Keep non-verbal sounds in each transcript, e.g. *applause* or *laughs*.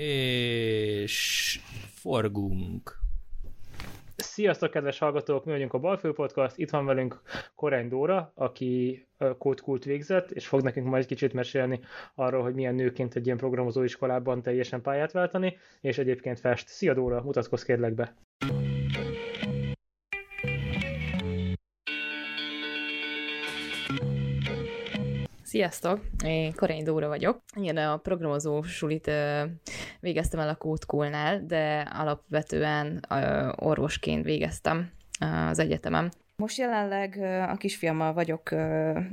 És forgunk. Sziasztok, kedves hallgatók! Mi vagyunk a Balfő Podcast. Itt van velünk Korány Dóra, aki kódkult végzett, és fog nekünk majd kicsit mesélni arról, hogy milyen nőként egy ilyen programozóiskolában teljesen pályát váltani, és egyébként fest. Szia Dóra, mutatkozz kérlek be! Sziasztok! Én Korein Dóra vagyok. Igen, a programozó sulit végeztem el a Kódkulnál, de alapvetően orvosként végeztem az egyetemen. Most jelenleg a kisfiammal vagyok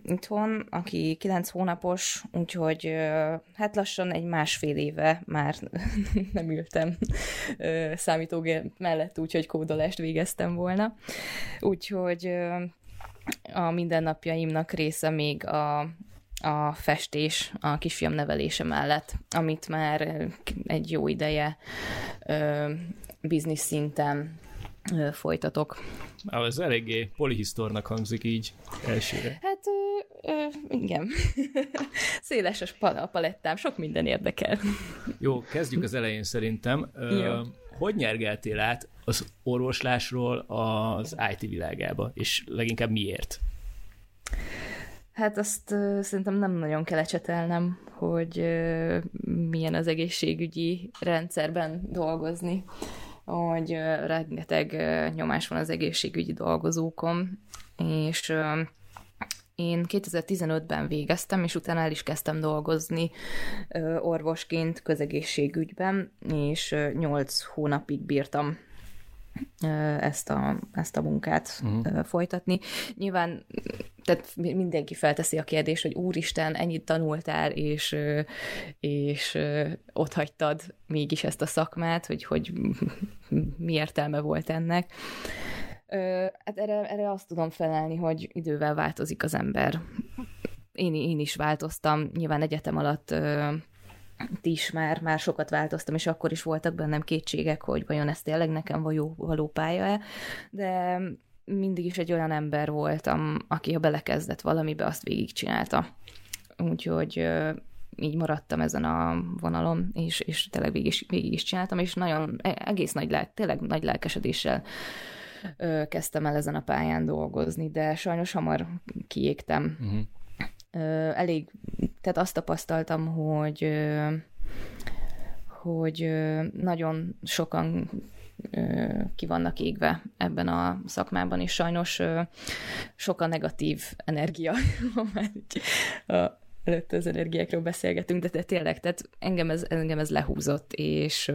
itthon, aki 9 hónapos, úgyhogy hát lassan egy másfél éve már *laughs* nem ültem számítógép mellett, úgyhogy kódolást végeztem volna. Úgyhogy a mindennapjaimnak része még a a festés a kisfiam nevelése mellett, amit már egy jó ideje biznisz szinten folytatok. Ah, ez eléggé polihisztornak hangzik így elsőre. Hát ö, ö, igen. *laughs* Széles a palettám, sok minden érdekel. Jó, kezdjük az elején szerintem. Ö, jó. Hogy nyergeltél át az orvoslásról az IT világába, és leginkább miért? Hát azt uh, szerintem nem nagyon kell ecsetelnem, hogy uh, milyen az egészségügyi rendszerben dolgozni, hogy uh, rengeteg uh, nyomás van az egészségügyi dolgozókon, és uh, én 2015-ben végeztem, és utána el is kezdtem dolgozni orvosként közegészségügyben, és uh, 8 hónapig bírtam ezt a, ezt a munkát uh-huh. folytatni. Nyilván tehát mindenki felteszi a kérdést, hogy úristen, ennyit tanultál, és, és ott hagytad mégis ezt a szakmát, hogy, hogy mi értelme volt ennek. Hát erre, erre azt tudom felelni, hogy idővel változik az ember. Én, én is változtam, nyilván egyetem alatt is már, már sokat változtam, és akkor is voltak bennem kétségek, hogy vajon ez tényleg nekem való, való pálya-e, de mindig is egy olyan ember voltam, aki ha belekezdett valamibe, azt végigcsinálta. Úgyhogy így maradtam ezen a vonalon, és, és tényleg végig is, végig is csináltam, és nagyon e, egész nagy, lel, tényleg nagy lelkesedéssel ö, kezdtem el ezen a pályán dolgozni, de sajnos hamar kiégtem. Uh-huh. Elég, tehát azt tapasztaltam, hogy hogy nagyon sokan ki vannak égve ebben a szakmában, és sajnos sok a negatív energia, *laughs* előtt az energiákról beszélgetünk, de tényleg, tehát engem ez, engem ez lehúzott, és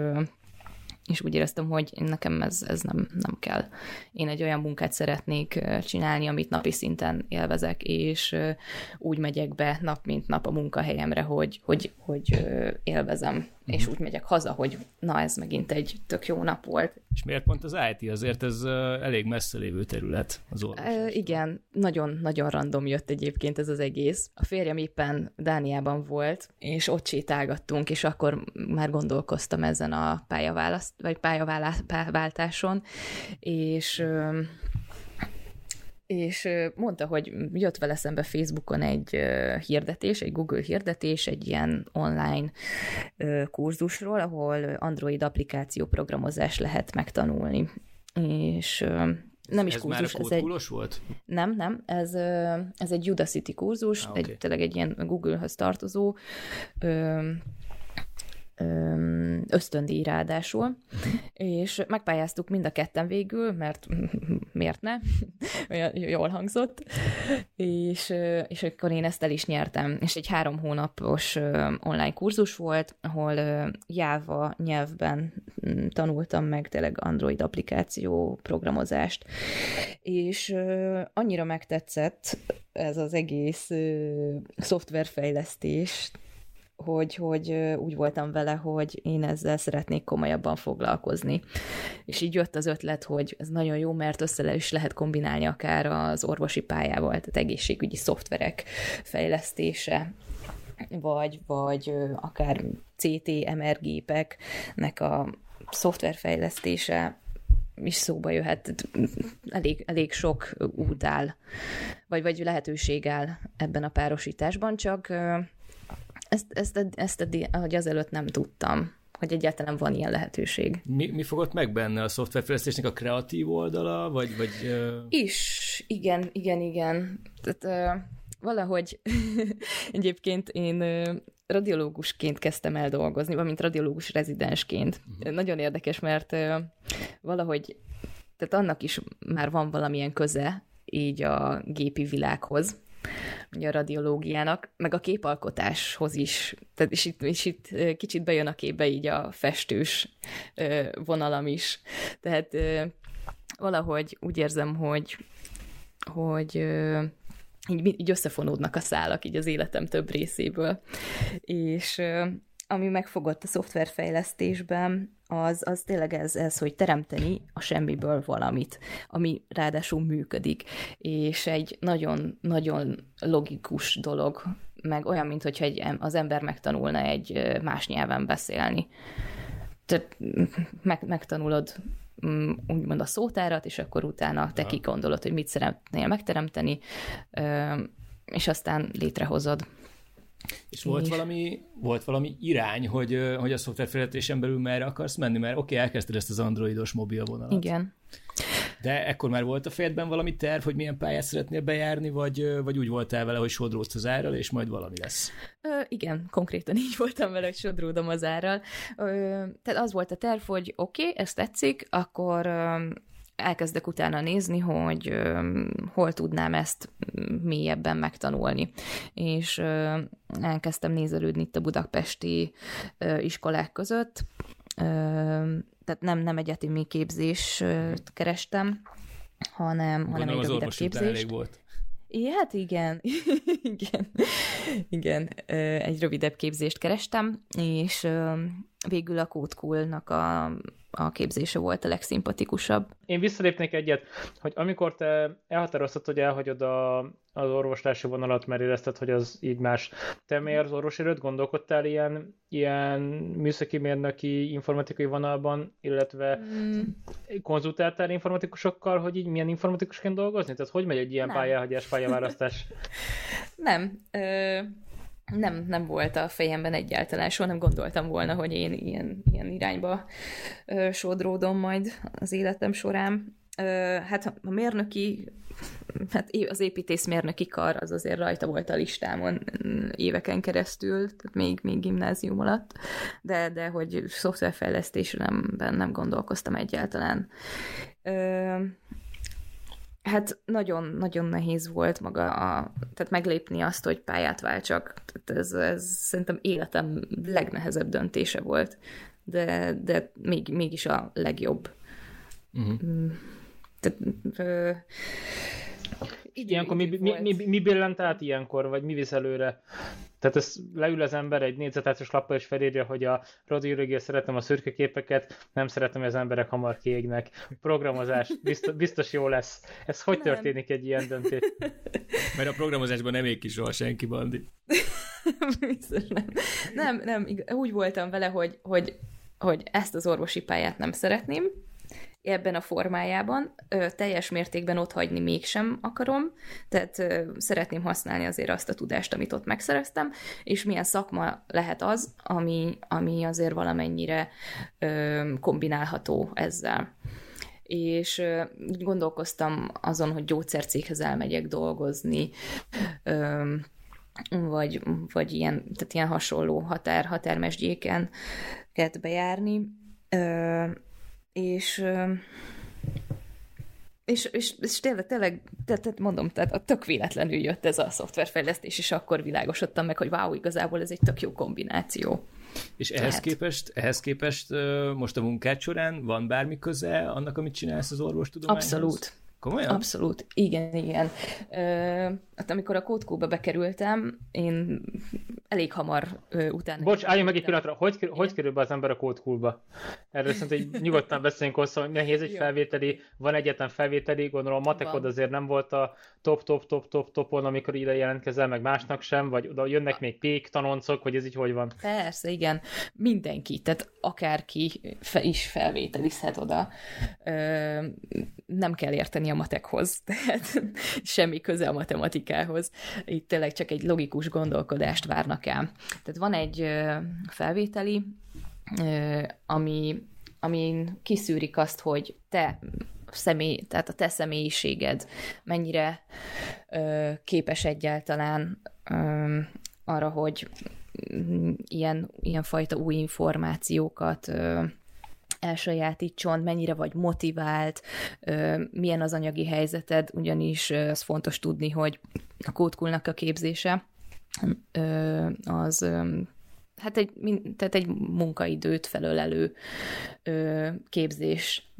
és úgy éreztem, hogy nekem ez, ez nem, nem kell. Én egy olyan munkát szeretnék csinálni, amit napi szinten élvezek, és úgy megyek be nap mint nap a munkahelyemre, hogy, hogy, hogy élvezem és mhm. úgy megyek haza, hogy na ez megint egy tök jó nap volt. És miért pont az IT? Azért ez elég messze lévő terület az orvoslás. E, igen, nagyon-nagyon random jött egyébként ez az egész. A férjem éppen Dániában volt, és ott sétálgattunk, és akkor már gondolkoztam ezen a pályaválaszt, vagy pályaváltáson, és és mondta, hogy jött vele szembe Facebookon egy hirdetés, egy Google hirdetés, egy ilyen online kurzusról, ahol Android applikáció programozás lehet megtanulni. És nem is ez kurzus. Már ez egy volt? Nem, nem, ez, ez egy Udacity kurzus, ah, okay. egy, tényleg egy ilyen Google-höz tartozó ösztöndíj ráadásul, és megpályáztuk mind a ketten végül, mert miért ne? Olyan *laughs* jól hangzott, és, és akkor én ezt el is nyertem, és egy három hónapos online kurzus volt, ahol Java nyelvben mm, tanultam meg tényleg Android applikáció programozást, és annyira megtetszett ez az egész szoftverfejlesztés, hogy, hogy úgy voltam vele, hogy én ezzel szeretnék komolyabban foglalkozni. És így jött az ötlet, hogy ez nagyon jó, mert össze is lehet kombinálni akár az orvosi pályával, tehát egészségügyi szoftverek fejlesztése, vagy, vagy akár CT, MR gépeknek a szoftverfejlesztése is szóba jöhet. Elég, elég sok út áll, vagy, vagy lehetőség áll ebben a párosításban, csak ezt, ezt, ezt, ezt ahogy azelőtt nem tudtam, hogy egyáltalán van ilyen lehetőség. Mi, mi fogott meg benne a szoftverfejlesztésnek a kreatív oldala, vagy... vagy uh... Is, igen, igen, igen. Tehát uh, valahogy *laughs* egyébként én uh, radiológusként kezdtem el dolgozni, valamint radiológus rezidensként. Uh-huh. Nagyon érdekes, mert uh, valahogy, tehát annak is már van valamilyen köze így a gépi világhoz, ugye a radiológiának, meg a képalkotáshoz is. Tehát, és, itt, és itt kicsit bejön a képbe így a festős vonalam is. Tehát valahogy úgy érzem, hogy, hogy így, így összefonódnak a szálak így az életem több részéből. És ami megfogott a szoftverfejlesztésben, az, az tényleg ez, ez, hogy teremteni a semmiből valamit, ami ráadásul működik, és egy nagyon-nagyon logikus dolog, meg olyan, mint hogyha egy, az ember megtanulna egy más nyelven beszélni. Tehát meg, megtanulod mm, úgymond a szótárat, és akkor utána te kigondolod, hogy mit szeretnél megteremteni, és aztán létrehozod. És volt valami, volt valami irány, hogy, hogy a szoftverfejletésen belül merre akarsz menni? Mert oké, okay, elkezdted ezt az androidos mobilvonalat. Igen. De ekkor már volt a fejedben valami terv, hogy milyen pályát szeretnél bejárni, vagy, vagy úgy voltál vele, hogy sodródsz az árral, és majd valami lesz? Ö, igen, konkrétan így voltam vele, hogy sodródom az árral. Ö, tehát az volt a terv, hogy oké, okay, ez tetszik, akkor elkezdek utána nézni, hogy ö, hol tudnám ezt mélyebben megtanulni. És ö, elkezdtem nézelődni itt a budapesti ö, iskolák között, ö, tehát nem, nem egyetemi képzés kerestem, hanem, hanem egy rövidebb képzés. Elég volt. Ja, hát igen, *laughs* igen, igen, egy rövidebb képzést kerestem, és végül a Code a a képzése volt a legszimpatikusabb. Én visszalépnék egyet, hogy amikor te elhatároztad, hogy elhagyod a, az orvoslási vonalat, mert érezted, hogy az így más. Te miért az orvosi erőt gondolkodtál ilyen, ilyen műszaki mérnöki informatikai vonalban, illetve mm. konzultáltál informatikusokkal, hogy így milyen informatikusként dolgozni? Tehát hogy megy egy ilyen pályáhagyás, pályaválasztás? Nem. Ö- nem, nem volt a fejemben egyáltalán, soha nem gondoltam volna, hogy én ilyen, ilyen irányba ö, sodródom majd az életem során. Ö, hát a mérnöki, hát az építészmérnöki kar az azért rajta volt a listámon éveken keresztül, tehát még, még gimnázium alatt, de, de hogy szoftverfejlesztésre nem, nem gondolkoztam egyáltalán. Ö, Hát nagyon-nagyon nehéz volt maga a, tehát meglépni azt, hogy pályát váltsak. Tehát ez, ez szerintem életem legnehezebb döntése volt, de, de még, mégis a legjobb. Uh-huh. Tehát, ö, ilyenkor mi, mi, mi, mi billent át ilyenkor, vagy mi visz előre? Tehát ez leül az ember egy négyzetásos lappal és felírja, hogy a radiológia szeretem a szürke képeket, nem szeretem, hogy az emberek hamar kiégnek. Programozás, biztos, biztos jó lesz. Ez hogy nem. történik egy ilyen döntés? Mert a programozásban nem ég ki soha senki, Bandi. *laughs* biztos nem. Nem, nem, úgy voltam vele, hogy, hogy, hogy ezt az orvosi pályát nem szeretném, ebben a formájában. Teljes mértékben ott hagyni mégsem akarom, tehát szeretném használni azért azt a tudást, amit ott megszereztem, és milyen szakma lehet az, ami, ami azért valamennyire kombinálható ezzel és gondolkoztam azon, hogy gyógyszercéghez elmegyek dolgozni, vagy, vagy ilyen, tehát ilyen hasonló határ, határmesdjéken bejárni. És és, és, és tényleg, tényleg tehát mondom, tehát a tök véletlenül jött ez a szoftverfejlesztés, és akkor világosodtam meg, hogy wow, igazából ez egy tök jó kombináció. És ehhez Lehet. képest, ehhez képest most a munkád során van bármi köze annak, amit csinálsz az orvostudományhoz? Abszolút. Komolyan? Abszolút, igen, igen. Ö, hát amikor a kódkóba bekerültem, én elég hamar ö, utána... Bocs, álljunk meg egy pillanatra, hogy, igen. hogy kerül be az ember a kódkóba? Erről szerintem hogy nyugodtan beszéljünk hozzá, hogy nehéz egy felvételi, van egyetlen felvételi, gondolom a matekod azért nem volt a top, top, top, top, topon, amikor ide jelentkezel, meg másnak sem, vagy oda jönnek még pék tanoncok, vagy ez így hogy van? Persze, igen. Mindenki, tehát akárki fe is felvételizhet oda. Ö, nem kell érteni a matekhoz, *laughs* tehát semmi köze a matematikához. Itt tényleg csak egy logikus gondolkodást várnak el. Tehát van egy felvételi, ami, amin kiszűrik azt, hogy te személy, tehát a te személyiséged mennyire képes egyáltalán arra, hogy ilyen, ilyen fajta új információkat elsajátítson, mennyire vagy motivált, milyen az anyagi helyzeted, ugyanis az fontos tudni, hogy a kódkulnak a képzése az hát egy, tehát egy munkaidőt felölelő képzés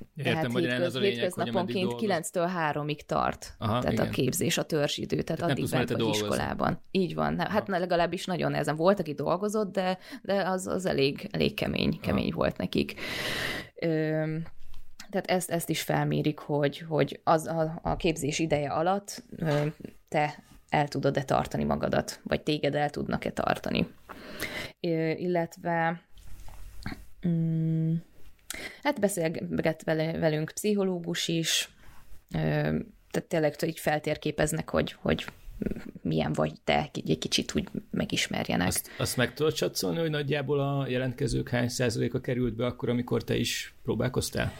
ö, Értem, tehát magyarán az a lényeg, hétköznaponként 9-től 3-ig tart. Aha, tehát igen. a képzés, a törzsidő, tehát, tehát addig bent vagy dolgozni. iskolában. Így van. Hát legalábbis nagyon nehezen. Volt, aki dolgozott, de, de az, az elég, elég kemény, kemény Aha. volt nekik. Ö, tehát ezt, ezt is felmérik, hogy, hogy az a, a képzés ideje alatt te el tudod-e tartani magadat, vagy téged el tudnak-e tartani. Ö, illetve... Mm, Hát beszélget velünk pszichológus is, tehát tényleg így feltérképeznek, hogy, hogy milyen vagy te, egy kicsit úgy megismerjenek. Azt, azt meg tudod csatszolni, hogy nagyjából a jelentkezők hány százaléka került be akkor, amikor te is próbálkoztál?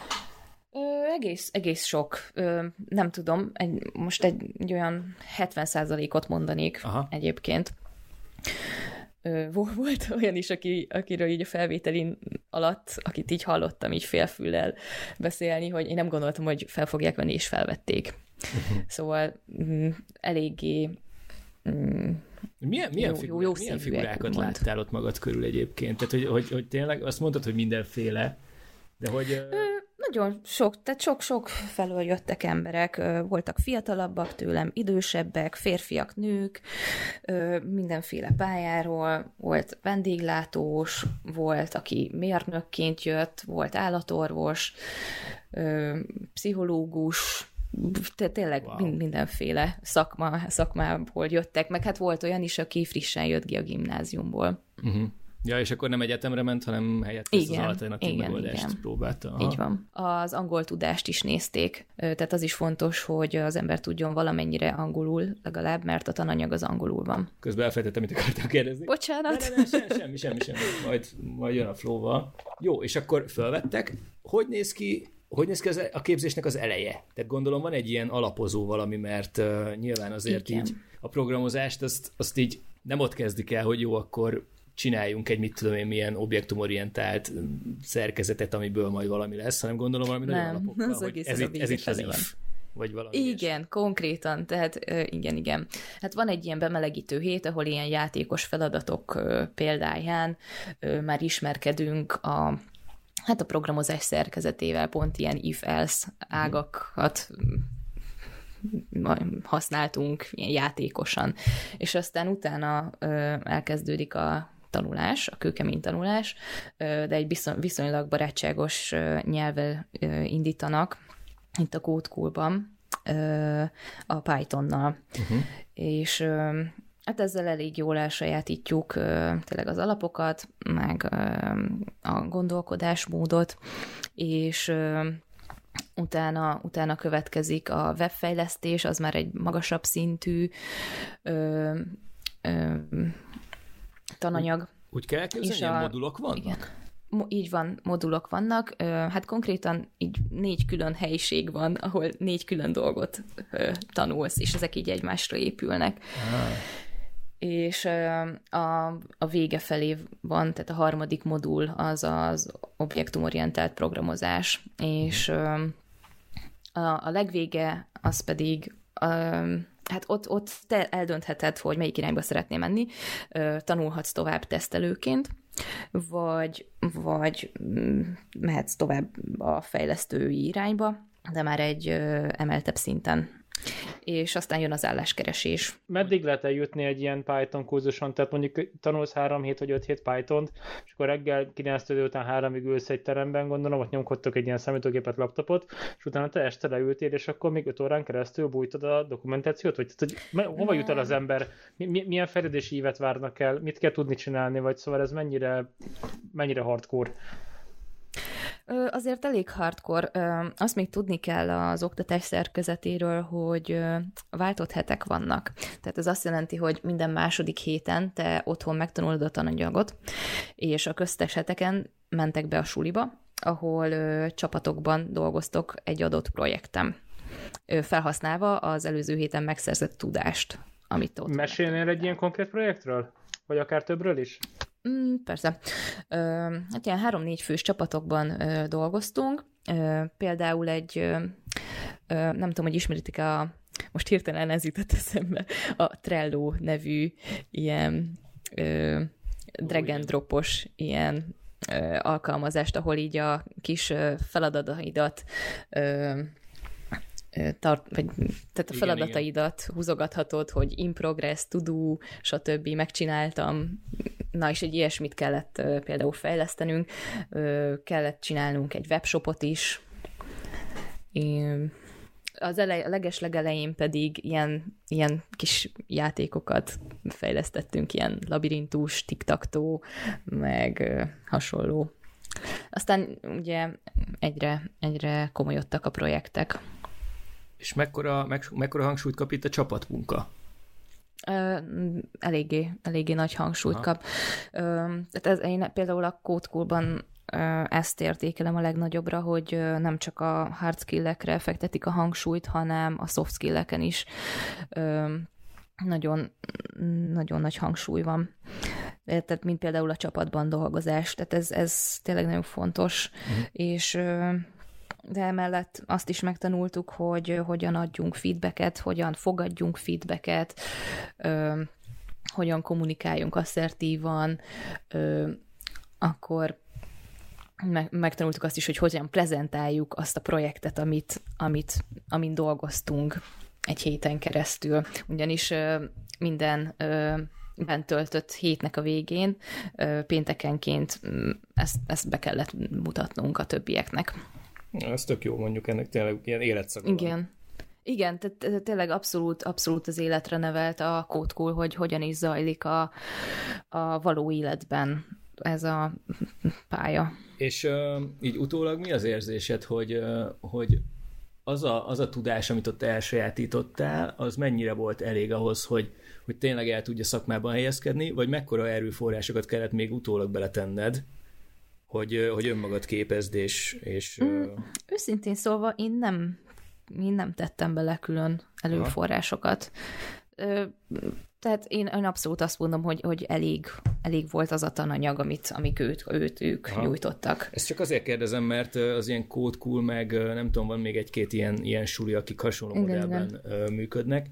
Ö, egész, egész sok. Ö, nem tudom, egy, most egy, egy olyan 70 százalékot mondanék Aha. egyébként *laughs* volt olyan is, aki, akiről így a felvételin alatt, akit így hallottam így félfüllel beszélni, hogy én nem gondoltam, hogy fel fogják venni, és felvették. Uh-huh. Szóval mm, eléggé mm, milyen, milyen, jó, figurák, jó, jó milyen figurákat mond. láttál ott magad körül egyébként? Tehát, hogy, hogy, hogy tényleg azt mondtad, hogy mindenféle, de hogy... Ö, nagyon sok, tehát sok-sok felől jöttek emberek, voltak fiatalabbak tőlem, idősebbek, férfiak, nők, mindenféle pályáról, volt vendéglátós, volt, aki mérnökként jött, volt állatorvos, pszichológus, tényleg wow. mindenféle szakma, szakmából jöttek, meg hát volt olyan is, aki frissen jött ki a gimnáziumból. Uh-huh. Ja, és akkor nem egyetemre ment, hanem helyett igen, az alternatív igen, megoldást igen. próbálta. Aha. Így van. Az angol tudást is nézték, tehát az is fontos, hogy az ember tudjon valamennyire angolul legalább, mert a tananyag az angolul van. Közben elfejtettem, mit akartam kérdezni. Bocsánat. Ne, ne, ne, semmi, semmi, semmi, semmi. Majd, majd jön a flóval. Jó, és akkor fölvettek. Hogy néz ki hogy néz ki az, a képzésnek az eleje? Tehát gondolom van egy ilyen alapozó valami, mert uh, nyilván azért Igen. így a programozást azt, azt így nem ott kezdik el, hogy jó, akkor csináljunk egy mit tudom én milyen objektumorientált szerkezetet, amiből majd valami lesz, hanem gondolom valami Nem, nagyon alapokkal, az hogy ez, itt, ez itt az if. Vagy valami igen, ilyesmi. konkrétan, tehát igen, igen. Hát van egy ilyen bemelegítő hét, ahol ilyen játékos feladatok példáján már ismerkedünk a hát a programozás szerkezetével, pont ilyen if-else ágakat használtunk ilyen játékosan. És aztán utána elkezdődik a tanulás, a kőkemény tanulás, de egy viszonylag barátságos nyelvvel indítanak, itt a Code a Pythonnal. Uh-huh. És hát ezzel elég jól elsajátítjuk tényleg az alapokat, meg a gondolkodásmódot, és utána, utána következik a webfejlesztés, az már egy magasabb szintű ö, ö, tananyag. Úgy, úgy kell elképzelni, hogy modulok vannak? Igen. Így van, modulok vannak. Hát konkrétan így négy külön helyiség van, ahol négy külön dolgot tanulsz, és ezek így egymásra épülnek. Ah. És a, a vége felé van, tehát a harmadik modul az az objektumorientált programozás, és a, a legvége az pedig hát ott, ott te eldöntheted, hogy melyik irányba szeretnél menni, tanulhatsz tovább tesztelőként, vagy, vagy mm, mehetsz tovább a fejlesztői irányba, de már egy emeltebb szinten és aztán jön az álláskeresés. Meddig lehet eljutni egy ilyen Python kurzuson? Tehát mondjuk tanulsz 3 hét vagy 5 hét Python-t, és akkor reggel 9 után 3 ülsz egy teremben, gondolom, vagy nyomkodtok egy ilyen számítógépet, laptopot, és utána te este leültél, és akkor még 5 órán keresztül bújtad a dokumentációt? Vagy tehát, hogy hova jut el az ember? Mi, milyen fejlődési ívet várnak el? Mit kell tudni csinálni? Vagy szóval ez mennyire, mennyire hardcore? Azért elég hardcore. Azt még tudni kell az oktatás szerkezetéről, hogy váltott hetek vannak. Tehát ez azt jelenti, hogy minden második héten te otthon megtanulod a tananyagot, és a köztes heteken mentek be a suliba, ahol csapatokban dolgoztok egy adott projektem, felhasználva az előző héten megszerzett tudást, amit ott Mesélnél egy ilyen konkrét projektről? Vagy akár többről is? Mm, persze. Ö, hát ilyen három-négy fős csapatokban ö, dolgoztunk. Ö, például egy, ö, ö, nem tudom, hogy ismeritek a, most hirtelen ez jutott eszembe, a Trello nevű ilyen ö, drag and dropos ilyen ö, alkalmazást, ahol így a kis feladataidat ö, tart, vagy, tehát a feladataidat igen. húzogathatod, hogy in progress, to do, stb. megcsináltam. Na, és egy ilyesmit kellett például fejlesztenünk. Kellett csinálnunk egy webshopot is. Az elej, a leges legelején pedig ilyen, ilyen kis játékokat fejlesztettünk, ilyen labirintus, tiktaktó, meg hasonló. Aztán ugye egyre, egyre komolyodtak a projektek. És mekkora, meg, mekkora hangsúlyt kap itt a csapatmunka? Ö, eléggé, eléggé nagy hangsúlyt Aha. kap. Ö, tehát ez, én például a Code ezt értékelem a legnagyobbra, hogy nem csak a hard skill-ekre fektetik a hangsúlyt, hanem a soft skill-eken is ö, nagyon, nagyon nagy hangsúly van. Tehát, mint például a csapatban dolgozás. Tehát ez, ez tényleg nagyon fontos. Uh-huh. És de emellett azt is megtanultuk, hogy hogyan adjunk feedbacket, hogyan fogadjunk feedbacket, ö, hogyan kommunikáljunk asszertívan, ö, akkor megtanultuk azt is, hogy hogyan prezentáljuk azt a projektet, amit, amit, amin dolgoztunk egy héten keresztül. Ugyanis ö, minden ö, bent töltött hétnek a végén, péntekenként ezt, ezt be kellett mutatnunk a többieknek. Ez tök jó, mondjuk ennek tényleg ilyen életszaga Igen. Van. Igen, tehát tényleg abszolút, abszolút az életre nevelt a kódkul, hogy hogyan is zajlik a, a való életben ez a pálya. És uh, így utólag mi az érzésed, hogy, uh, hogy az a, az a tudás, amit ott elsajátítottál, az mennyire volt elég ahhoz, hogy, hogy tényleg el tudja szakmában helyezkedni, vagy mekkora erőforrásokat kellett még utólag beletenned, hogy, hogy önmagad képezd, és... és mm, őszintén szólva én nem, én nem tettem bele külön előforrásokat. Ö, tehát én, én abszolút azt mondom, hogy, hogy elég, elég volt az a tananyag, amit, amik őt, őt ők Aha. nyújtottak. Ezt csak azért kérdezem, mert az ilyen Code Cool, meg nem tudom, van még egy-két ilyen, ilyen suli, akik hasonló igen, modellben igen. működnek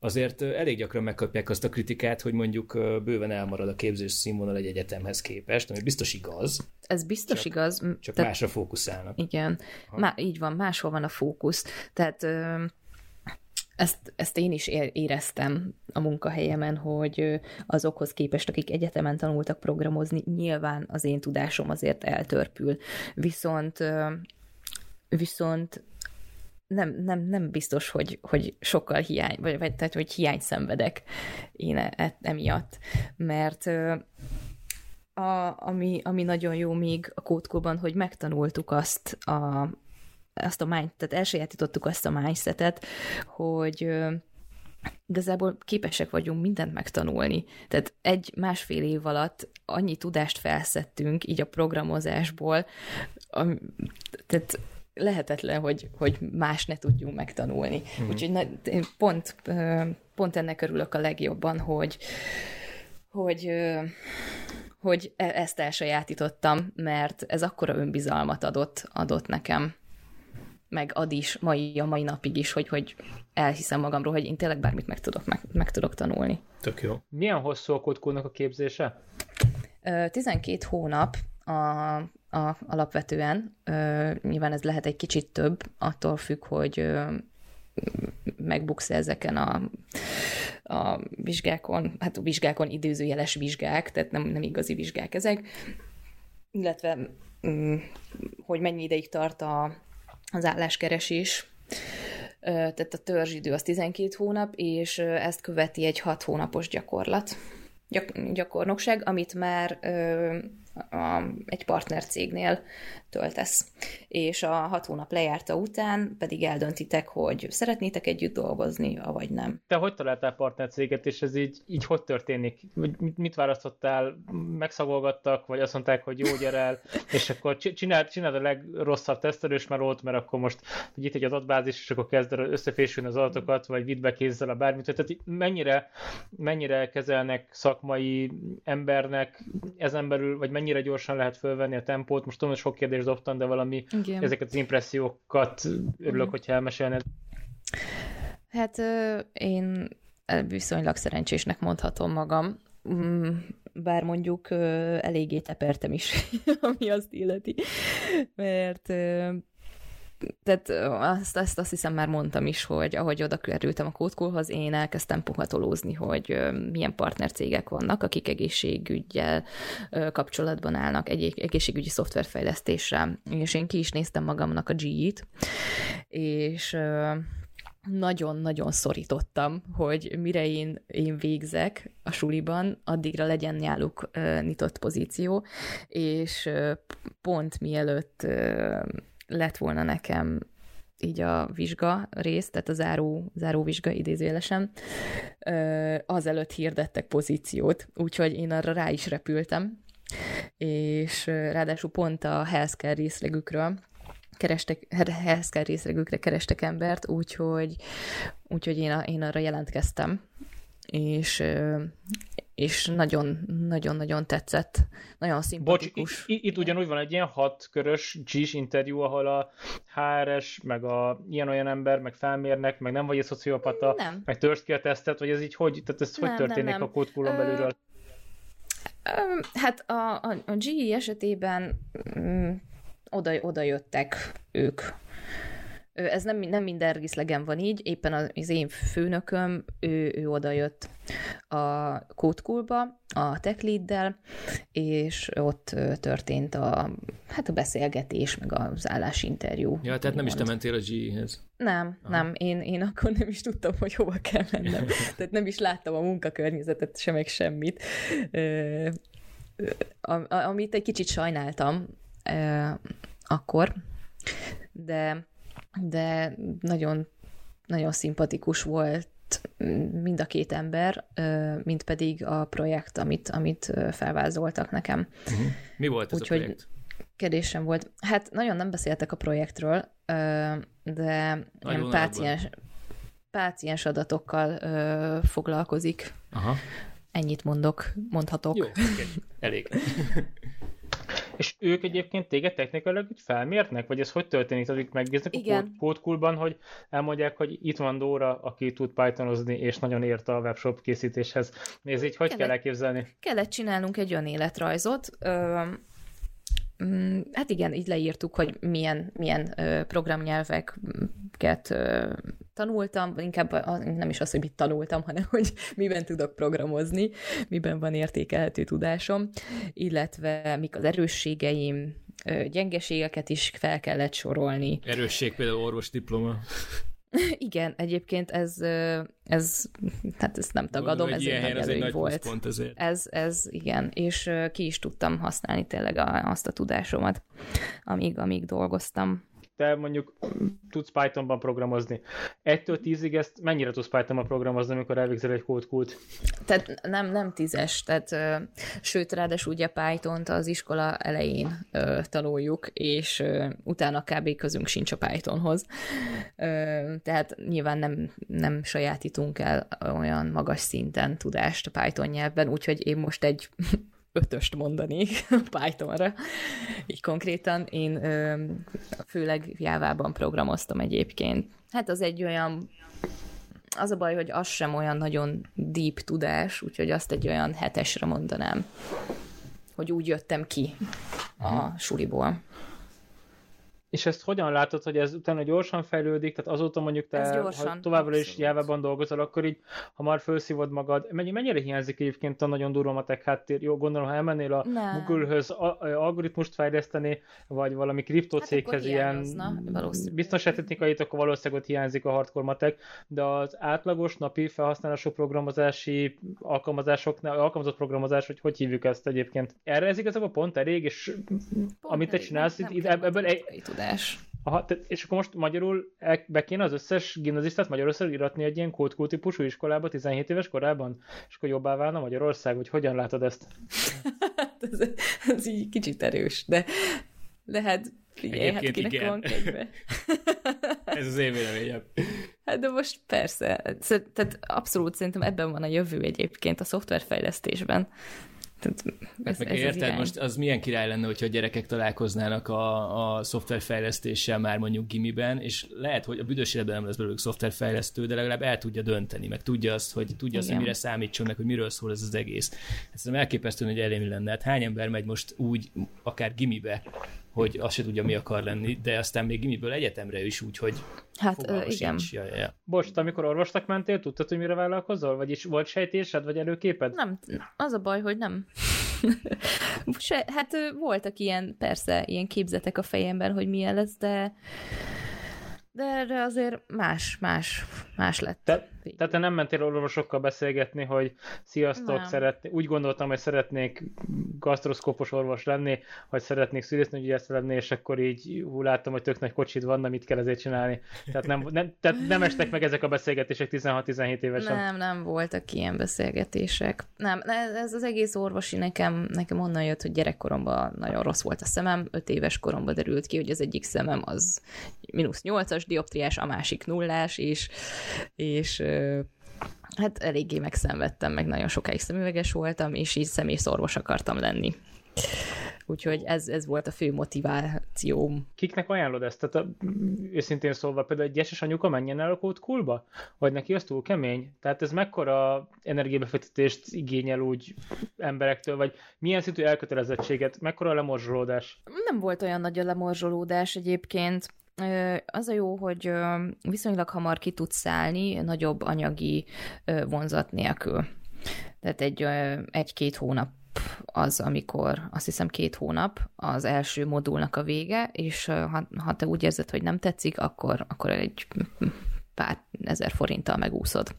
azért elég gyakran megkapják azt a kritikát, hogy mondjuk bőven elmarad a képzés színvonal egy egyetemhez képest, ami biztos igaz. Ez biztos csak, igaz. Csak Te... másra fókuszálnak. Igen, Má, így van, máshol van a fókusz. Tehát ezt, ezt én is éreztem a munkahelyemen, hogy azokhoz képest, akik egyetemen tanultak programozni, nyilván az én tudásom azért eltörpül. Viszont viszont nem, nem, nem biztos, hogy, hogy sokkal hiány, vagy, vagy tehát, hogy hiány szenvedek én e, e, emiatt, mert a, ami, ami nagyon jó még a kódkóban, hogy megtanultuk azt a, azt a mind, tehát elsajátítottuk azt a mindsetet, hogy igazából képesek vagyunk mindent megtanulni. Tehát egy-másfél év alatt annyi tudást felszettünk így a programozásból, ami, tehát lehetetlen, hogy, hogy más ne tudjunk megtanulni. Mm. Úgyhogy na, én pont, pont ennek örülök a legjobban, hogy, hogy, hogy e, ezt elsajátítottam, mert ez akkora önbizalmat adott, adott nekem meg ad is mai, a mai napig is, hogy, hogy elhiszem magamról, hogy én tényleg bármit meg tudok, meg, meg tudok tanulni. Tök jó. Milyen hosszú a kódkónak a képzése? 12 hónap a a, alapvetően. Ö, nyilván ez lehet egy kicsit több, attól függ, hogy ö, megbuksz ezeken a, a vizsgákon, hát a vizsgákon időzőjeles vizsgák, tehát nem, nem igazi vizsgák ezek, illetve mm, hogy mennyi ideig tart a, az álláskeresés, tehát a törzsidő az 12 hónap, és ezt követi egy 6 hónapos gyakorlat, gyak, gyakornokság, amit már a, egy partner cégnél töltesz. És a hat hónap lejárta után pedig eldöntitek, hogy szeretnétek együtt dolgozni, vagy nem. Te hogy találtál partnercéget, és ez így, így hogy történik? Mit választottál? Megszagolgattak, vagy azt mondták, hogy jó, gyere el, és akkor csináld, csináld a legrosszabb tesztelős melót, mert akkor most hogy itt egy adatbázis, és akkor kezd összefésülni az adatokat, vagy vidd be kézzel a bármit. Tehát mennyire, mennyire kezelnek szakmai embernek ezen belül, vagy mennyire gyorsan lehet fölvenni a tempót? Most tudom, hogy sok kérdést dobtam, de valami Igen. ezeket az impressziókat örülök, mm. hogyha elmesélned. Hát én viszonylag szerencsésnek mondhatom magam, mm, bár mondjuk eléggé tepertem is, *laughs* ami azt illeti, mert tehát azt, azt, azt hiszem már mondtam is, hogy ahogy oda kerültem a kódkulhoz, én elkezdtem puhatolózni, hogy milyen partnercégek vannak, akik egészségügyel kapcsolatban állnak, egy egészségügyi szoftverfejlesztésre, és én ki is néztem magamnak a GE-t, és nagyon-nagyon szorítottam, hogy mire én, én végzek a suliban, addigra legyen náluk uh, nyitott pozíció, és pont mielőtt lett volna nekem így a vizsga rész, tehát a záró, záró vizsga idézőjelesen, azelőtt hirdettek pozíciót, úgyhogy én arra rá is repültem, és ráadásul pont a healthcare részlegükről kerestek, healthcare részlegükre kerestek embert, úgyhogy, úgyhogy én, a, én arra jelentkeztem, és és nagyon-nagyon-nagyon tetszett. Nagyon szimpatikus. Bocs, itt, itt ugyanúgy van egy ilyen hatkörös GIS interjú, ahol a HRS, meg a ilyen-olyan ember, meg felmérnek, meg nem vagy egy szociopata, nem. meg törst ki a tesztet, vagy ez így hogy, tehát ez nem, hogy történik nem, nem. a kódkulon belülről? Hát a, a, a GE esetében mm, oda, oda jöttek ők ez nem, nem minden részlegen van így, éppen az én főnököm, ő, ő odajött a kódkulba, a techleaddel, és ott történt a, hát a beszélgetés, meg az állásinterjú. Ja, tehát nem mond. is te mentél a GE-hez? Nem, Aha. nem, én, én akkor nem is tudtam, hogy hova kell mennem. *laughs* tehát nem is láttam a munkakörnyezetet, sem meg semmit. Amit egy kicsit sajnáltam akkor, de de nagyon, nagyon szimpatikus volt mind a két ember, mint pedig a projekt, amit, amit felvázoltak nekem. Uh-huh. Mi volt ez Úgy, a projekt? Kérdésem volt. Hát nagyon nem beszéltek a projektről, de ilyen páciens, páciens adatokkal foglalkozik. Aha. Ennyit mondok, mondhatok. Jó, elég. *laughs* És ők egyébként téged technikailag úgy felmérnek? Vagy ez hogy történik? Tehát megnéznek a kódkulban, hogy elmondják, hogy itt van Dóra, aki tud Pythonozni, és nagyon ért a webshop készítéshez. Ez így hogy kellett, kell elképzelni? Kellett csinálnunk egy olyan életrajzot, Mm, hát igen, így leírtuk, hogy milyen, milyen programnyelveket tanultam, inkább nem is az, hogy mit tanultam, hanem hogy *laughs* miben tudok programozni, miben van értékelhető tudásom, illetve mik az erősségeim, gyengeségeket is fel kellett sorolni. Erősség például orvos diploma. *laughs* Igen, egyébként ez, ez hát ezt nem tagadom, ez egy nagy előny volt. Pont ezért. Ez, ez igen, és ki is tudtam használni tényleg azt a tudásomat, amíg, amíg dolgoztam te mondjuk tudsz Pythonban programozni. Egytől tízig ezt mennyire tudsz Pythonban programozni, amikor elvégzel egy kódkult? Tehát nem, nem tízes, tehát ö, sőt, ráadásul ugye Python-t az iskola elején ö, tanuljuk, és ö, utána kb. közünk sincs a Pythonhoz. Ö, tehát nyilván nem, nem sajátítunk el olyan magas szinten tudást a Python nyelvben, úgyhogy én most egy ötöst mondanék *laughs* Pythonra. Így konkrétan én főleg Jávában programoztam egyébként. Hát az egy olyan az a baj, hogy az sem olyan nagyon deep tudás, úgyhogy azt egy olyan hetesre mondanám, hogy úgy jöttem ki a suliból. És ezt hogyan látod, hogy ez utána gyorsan fejlődik, tehát azóta mondjuk te ha továbbra is jelvában dolgozol, akkor így hamar felszívod magad. Mennyi, mennyire hiányzik egyébként a nagyon durva matek háttér? Jó, gondolom, ha elmennél a Google-höz algoritmust fejleszteni, vagy valami kriptocéghez hát ilyen biztonságtechnikai, akkor valószínűleg ott hiányzik a hardcore matek, de az átlagos napi felhasználású programozási alkalmazásoknál, alkalmazott programozás, hogy hogy hívjuk ezt egyébként. Erre ez igazából pont elég, és pont amit te csinálsz, nem, itt, nem ebből egy, tudás. Aha, te, és akkor most magyarul be kéne az összes gimnazistát Magyarországon iratni egy ilyen kódkó típusú iskolába 17 éves korában? És akkor jobbá válna Magyarország, vagy hogyan látod ezt? ez, ez így kicsit erős, de, de hát figyelj, hát kinek igen. van kegyve. *laughs* ez az én véleményem. Hát de most persze, tehát abszolút szerintem ebben van a jövő egyébként a szoftverfejlesztésben. Tehát ez, meg ez érted, most az milyen király lenne, hogyha a gyerekek találkoznának a, a szoftverfejlesztéssel már mondjuk gimiben, és lehet, hogy a büdös életben nem lesz belőlük szoftverfejlesztő, de legalább el tudja dönteni, meg tudja azt, hogy tudja azt, hogy mire számítson, meg hogy miről szól ez az egész. Ez nem elképesztően, hogy elérni lenne. Hát hány ember megy most úgy, akár gimibe, hogy azt se tudja, mi akar lenni, de aztán még gimiből egyetemre is úgy, hogy Hát ö, igen. Ja, ja, ja. Bocs, amikor orvosnak mentél, tudtad, hogy mire vállalkozol? Vagyis volt sejtésed, vagy előképed? Nem, az a baj, hogy nem. *laughs* Se, hát voltak ilyen, persze, ilyen képzetek a fejemben, hogy milyen lesz, de de erre azért más, más, más lett. Te, tehát te nem mentél orvosokkal beszélgetni, hogy sziasztok, szeretné, úgy gondoltam, hogy szeretnék gasztroszkópos orvos lenni, vagy szeretnék szülésznőgyűjesz lenni, és akkor így hú, láttam, hogy tök nagy kocsid van, mit kell ezért csinálni. Tehát nem, nem, tehát nem estek meg ezek a beszélgetések 16-17 évesen. Nem, nem voltak ilyen beszélgetések. Nem, ez az egész orvosi nekem, nekem onnan jött, hogy gyerekkoromban nagyon rossz volt a szemem, 5 éves koromban derült ki, hogy az egyik szemem az mínusz 8-as dioptriás, a másik nullás, és, és hát eléggé megszenvedtem, meg nagyon sokáig szemüveges voltam, és így személyszorvos akartam lenni. Úgyhogy ez, ez volt a fő motivációm. Kiknek ajánlod ezt? Tehát a, őszintén szólva, például egy gyeses anyuka menjen el a kódkulba? Vagy neki az túl kemény? Tehát ez mekkora energiabefektetést igényel úgy emberektől, vagy milyen szintű elkötelezettséget, mekkora a lemorzsolódás? Nem volt olyan nagy a lemorzsolódás egyébként az a jó, hogy viszonylag hamar ki tudsz szállni nagyobb anyagi vonzat nélkül. Tehát egy, egy-két hónap az, amikor azt hiszem két hónap az első modulnak a vége, és ha, ha te úgy érzed, hogy nem tetszik, akkor, akkor egy pár ezer forinttal megúszod.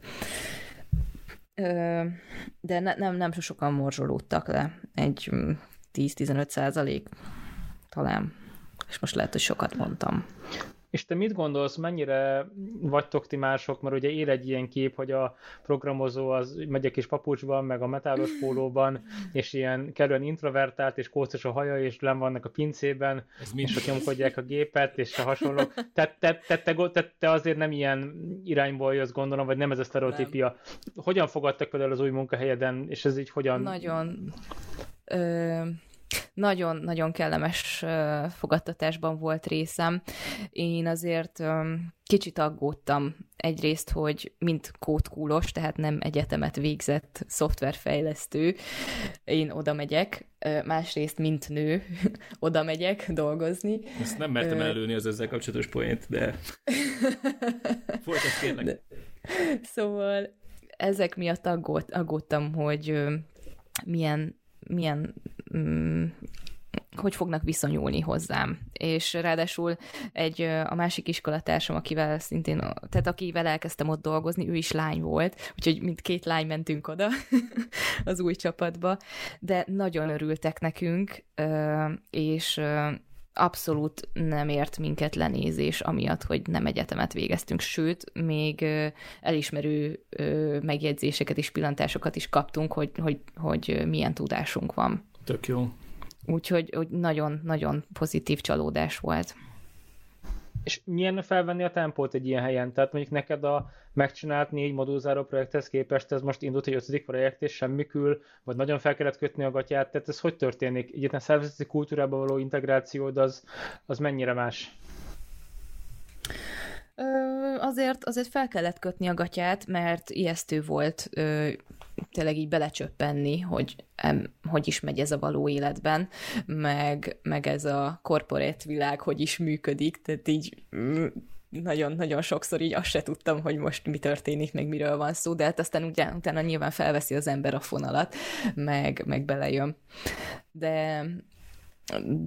De ne, nem, nem sokan morzsolódtak le, egy 10-15 százalék talán és most lehet, hogy sokat mondtam. És te mit gondolsz, mennyire vagytok ti mások, mert ugye él egy ilyen kép, hogy a programozó az megy egy kis papucsban, meg a metálos pólóban, és ilyen kellően introvertált, és kócos a haja, és len vannak a pincében, Ez és ott nyomkodják a gépet, és a hasonló. Tehát te, te, te, te, te azért nem ilyen irányból jössz, gondolom, vagy nem ez a sztereotípia. Hogyan fogadtak például az új munkahelyeden, és ez így hogyan... Nagyon... Ö nagyon-nagyon kellemes fogadtatásban volt részem. Én azért kicsit aggódtam egyrészt, hogy mint kódkúlos, tehát nem egyetemet végzett szoftverfejlesztő, én oda megyek, másrészt, mint nő, *laughs* oda megyek dolgozni. Ezt nem mertem előni az ezzel kapcsolatos poént, de *laughs* folytasd kérlek. De... Szóval ezek miatt aggód, aggódtam, hogy milyen milyen mm, hogy fognak viszonyulni hozzám. És ráadásul egy, a másik iskolatársam, akivel szintén, tehát akivel elkezdtem ott dolgozni, ő is lány volt, úgyhogy mind két lány mentünk oda *laughs* az új csapatba, de nagyon örültek nekünk, és abszolút nem ért minket lenézés, amiatt, hogy nem egyetemet végeztünk, sőt, még elismerő megjegyzéseket és pillantásokat is kaptunk, hogy, hogy, hogy milyen tudásunk van. Tök jó. Úgyhogy nagyon-nagyon pozitív csalódás volt. És milyen felvenni a tempót egy ilyen helyen? Tehát mondjuk neked a megcsinált négy modulzáró projekthez képest ez most indult egy ötödik projekt, és semmi kül, vagy nagyon fel kellett kötni a gatyát, tehát ez hogy történik? Egyetlen szervezeti kultúrába való integrációd az, az mennyire más? Ö, azért, azért fel kellett kötni a gatyát, mert ijesztő volt ö, tényleg így belecsöppenni, hogy em, hogy is megy ez a való életben, meg, meg ez a corporate világ hogy is működik, tehát így nagyon-nagyon sokszor így azt se tudtam, hogy most mi történik, meg miről van szó, de hát aztán ugyan, utána nyilván felveszi az ember a fonalat, meg, meg belejön. De,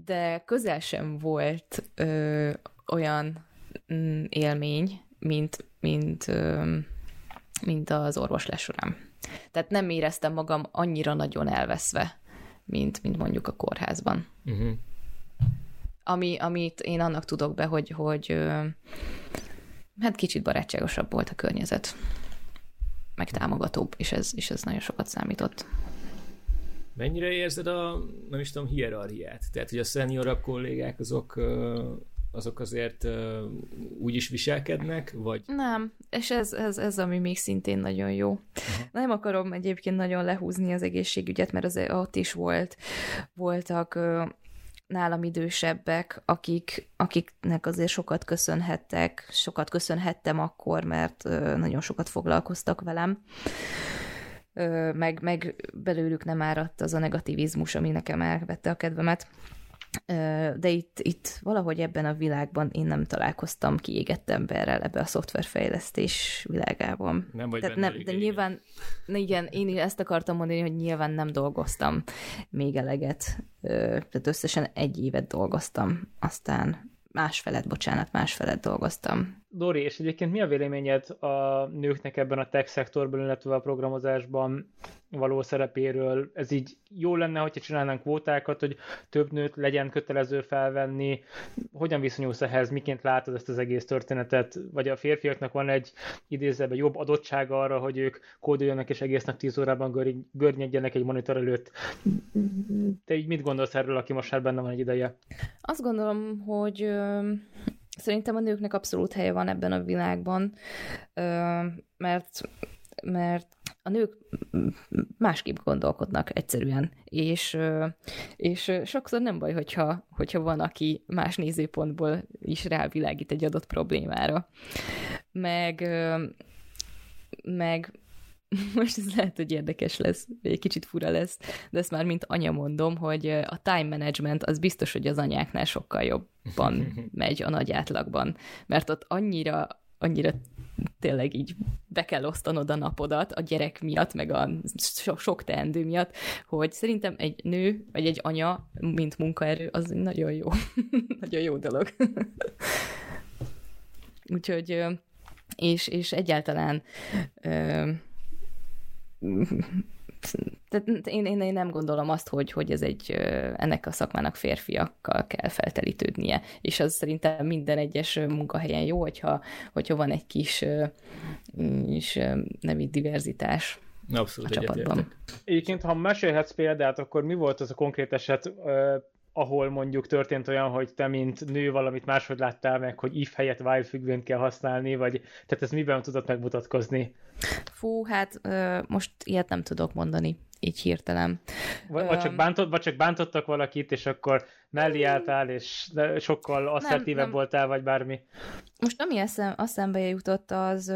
de közel sem volt ö, olyan mm, élmény, mint, mint, ö, mint az orvoslás során. Tehát nem éreztem magam annyira nagyon elveszve, mint, mint mondjuk a kórházban. Uh-huh. Ami, amit én annak tudok be, hogy, hogy hát kicsit barátságosabb volt a környezet, meg támogatóbb, és ez, és ez nagyon sokat számított. Mennyire érzed a, nem is tudom, hierarchiát? Tehát, hogy a szeniorabb kollégák azok azok azért uh, úgy is viselkednek, vagy? Nem, és ez, ez, ez ami még szintén nagyon jó. Uh-huh. Nem akarom egyébként nagyon lehúzni az egészségügyet, mert az ott is volt, voltak uh, nálam idősebbek, akik, akiknek azért sokat köszönhettek, sokat köszönhettem akkor, mert uh, nagyon sokat foglalkoztak velem. meg, meg belőlük nem áradt az a negativizmus, ami nekem elvette a kedvemet de itt, itt valahogy ebben a világban én nem találkoztam kiégett emberrel ebbe a szoftverfejlesztés világában. Nem vagy Tehát nem, de nyilván, igen, én ezt akartam mondani, hogy nyilván nem dolgoztam még eleget. Tehát összesen egy évet dolgoztam, aztán másfelet, bocsánat, másfelet dolgoztam. Dori, és egyébként mi a véleményed a nőknek ebben a tech szektorban, illetve a programozásban való szerepéről? Ez így jó lenne, hogyha csinálnánk kvótákat, hogy több nőt legyen kötelező felvenni. Hogyan viszonyulsz ehhez? Miként látod ezt az egész történetet? Vagy a férfiaknak van egy idézőben jobb adottsága arra, hogy ők kódoljanak és egész nap 10 órában görnyedjenek egy monitor előtt. Te így mit gondolsz erről, aki most már benne van egy ideje? Azt gondolom, hogy Szerintem a nőknek abszolút helye van ebben a világban, mert, mert a nők másképp gondolkodnak egyszerűen, és, és sokszor nem baj, hogyha, hogyha van, aki más nézőpontból is rávilágít egy adott problémára. Meg, meg *laughs* most ez lehet, hogy érdekes lesz, vagy egy kicsit fura lesz, de ezt már mint anya mondom, hogy a time management az biztos, hogy az anyáknál sokkal jobban *laughs* megy a nagy átlagban, mert ott annyira annyira tényleg így be kell osztanod a napodat a gyerek miatt, meg a so- sok teendő miatt, hogy szerintem egy nő, vagy egy anya, mint munkaerő, az nagyon jó. *laughs* nagyon jó dolog. Úgyhogy, és, és egyáltalán tehát én, én, én nem gondolom azt, hogy, hogy ez egy, ennek a szakmának férfiakkal kell feltelítődnie, és az szerintem minden egyes munkahelyen jó, hogyha, hogyha van egy kis, kis nemi diverzitás. Abszolút a csapatban. Egyébként, ha mesélhetsz példát, akkor mi volt az a konkrét eset, ahol mondjuk történt olyan, hogy te, mint nő valamit máshogy láttál meg, hogy if helyett while függvényt kell használni, vagy tehát ez miben tudott megmutatkozni? Fú, hát ö, most ilyet nem tudok mondani, így hirtelen. Vagy, vagy, csak, bántott, vagy csak bántottak valakit, és akkor mellé álltál, és sokkal asszertívebb voltál, vagy bármi? Most ami eszem, eszembe jutott, az,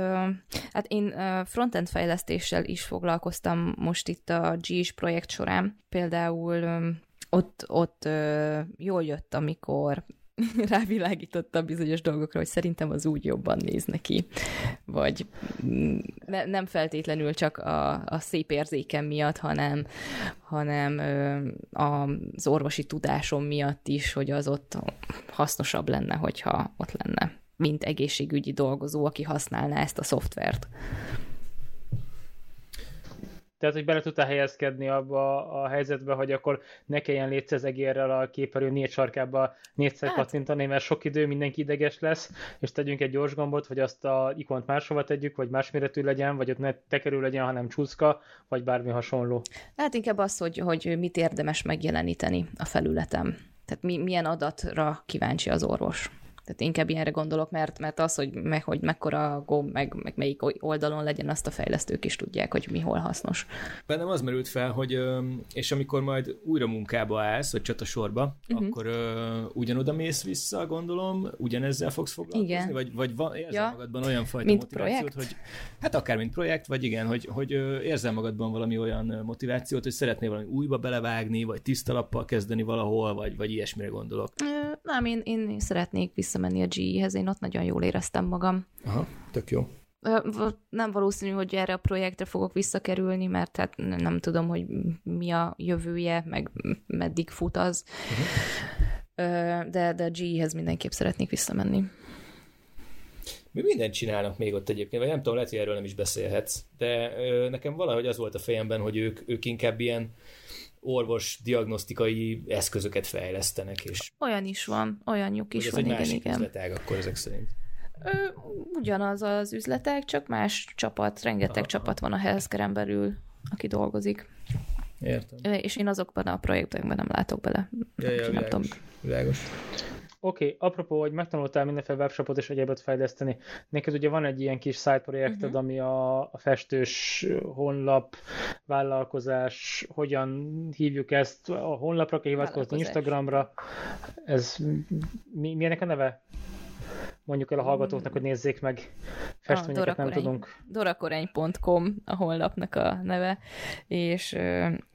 hát én frontend fejlesztéssel is foglalkoztam most itt a GIS projekt során. Például ott, ott ö, jól jött, amikor *laughs* rávilágította bizonyos dolgokra, hogy szerintem az úgy jobban néz neki. Vagy ne, nem feltétlenül csak a, a szép érzékem miatt, hanem, hanem ö, az orvosi tudásom miatt is, hogy az ott hasznosabb lenne, hogyha ott lenne, mint egészségügyi dolgozó, aki használná ezt a szoftvert. Tehát, hogy bele tudtál helyezkedni abba a helyzetbe, hogy akkor ne kelljen létszezegérrel a képernyő négy sarkába négyszer hát. kattintani, mert sok idő, mindenki ideges lesz, és tegyünk egy gyors gombot, hogy azt a ikont máshova tegyük, vagy más méretű legyen, vagy ott ne tekerő legyen, hanem csúszka, vagy bármi hasonló. Hát inkább az, hogy, hogy mit érdemes megjeleníteni a felületem. Tehát mi, milyen adatra kíváncsi az orvos. Tehát inkább ilyenre gondolok, mert, mert az, hogy, meg, hogy mekkora gomb, meg, meg melyik oldalon legyen, azt a fejlesztők is tudják, hogy mi hol hasznos. Bennem az merült fel, hogy és amikor majd újra munkába állsz, vagy csatasorba, uh-huh. akkor uh, ugyanoda mész vissza, gondolom, ugyanezzel fogsz foglalkozni? Igen. Vagy, vagy van, érzel ja. magadban olyan fajta mint motivációt, projekt? hogy hát akár mint projekt, vagy igen, hogy, hogy érzel magadban valami olyan motivációt, hogy szeretnél valami újba belevágni, vagy tiszta lappal kezdeni valahol, vagy, vagy ilyesmire gondolok? Nem, én, én szeretnék visszamenni a GE-hez, én ott nagyon jól éreztem magam. Aha, tök jó. Nem valószínű, hogy erre a projektre fogok visszakerülni, mert hát nem tudom, hogy mi a jövője, meg meddig fut az. Uh-huh. De, de a GE-hez mindenképp szeretnék visszamenni. Mi mindent csinálnak még ott egyébként, vagy nem tudom, lehet, hogy erről nem is beszélhetsz, de ö, nekem valahogy az volt a fejemben, hogy ők, ők inkább ilyen orvos diagnosztikai eszközöket fejlesztenek. És olyan is van, olyanjuk is van, ez igen, egy igen. üzletág akkor ezek szerint. Ö, ugyanaz az üzletek, csak más csapat, rengeteg aha, csapat van a healthcare belül, aki dolgozik. Értem. És én azokban a projektekben nem látok bele. Ja, ja, világos, tudom. világos. Oké, okay, apropó, hogy megtanultál mindenféle webshopot és egyébet fejleszteni, neked ugye van egy ilyen kis side projekted, uh-huh. ami a, a festős honlap, vállalkozás, hogyan hívjuk ezt, a honlapra kell hivatkozni, Instagramra, ez mi, mi ennek a neve? mondjuk el a hallgatóknak, hogy nézzék meg festményeket, nem tudunk. dorakorány.com a honlapnak a neve, és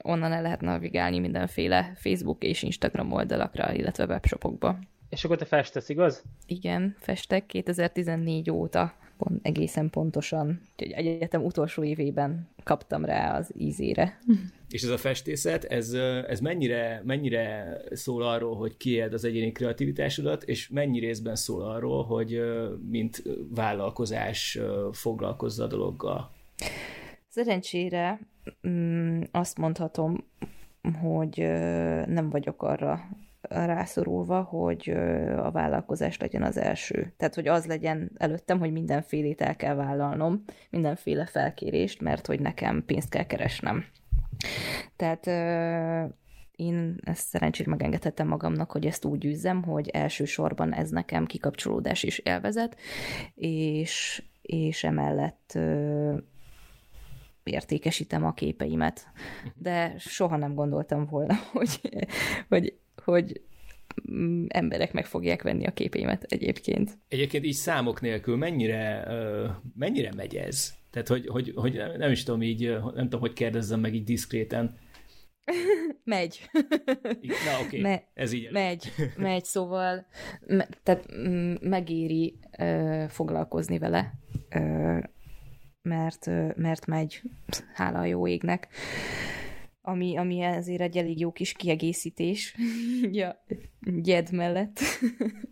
onnan el lehet navigálni mindenféle Facebook és Instagram oldalakra, illetve webshopokba. És akkor te festesz, igaz? Igen, festek 2014 óta, pont, egészen pontosan. Úgyhogy egyetem utolsó évében kaptam rá az ízére. És ez a festészet, ez, ez mennyire, mennyire szól arról, hogy kiéld az egyéni kreativitásodat, és mennyi részben szól arról, hogy mint vállalkozás foglalkozza a dologgal? Szerencsére mm, azt mondhatom, hogy nem vagyok arra rászorulva, hogy a vállalkozás legyen az első. Tehát, hogy az legyen előttem, hogy mindenfélét el kell vállalnom, mindenféle felkérést, mert hogy nekem pénzt kell keresnem. Tehát én ezt szerencsét megengedhettem magamnak, hogy ezt úgy űzzem, hogy elsősorban ez nekem kikapcsolódás is élvezet, és, és emellett értékesítem a képeimet. De soha nem gondoltam volna, *laughs* hogy, hogy hogy mm, emberek meg fogják venni a képémet egyébként. Egyébként így számok nélkül mennyire, mennyire megy ez? Tehát, hogy, hogy, hogy nem is tudom így, nem tudom, hogy kérdezzem meg így diszkréten. *laughs* megy. Na, oké, okay. Me- ez így Megy, megy, szóval me- tehát mm, megéri ö, foglalkozni vele, ö, mert, ö, mert megy, hála a jó égnek ami, ami ezért egy elég jó kis kiegészítés *laughs* ja, gyed mellett.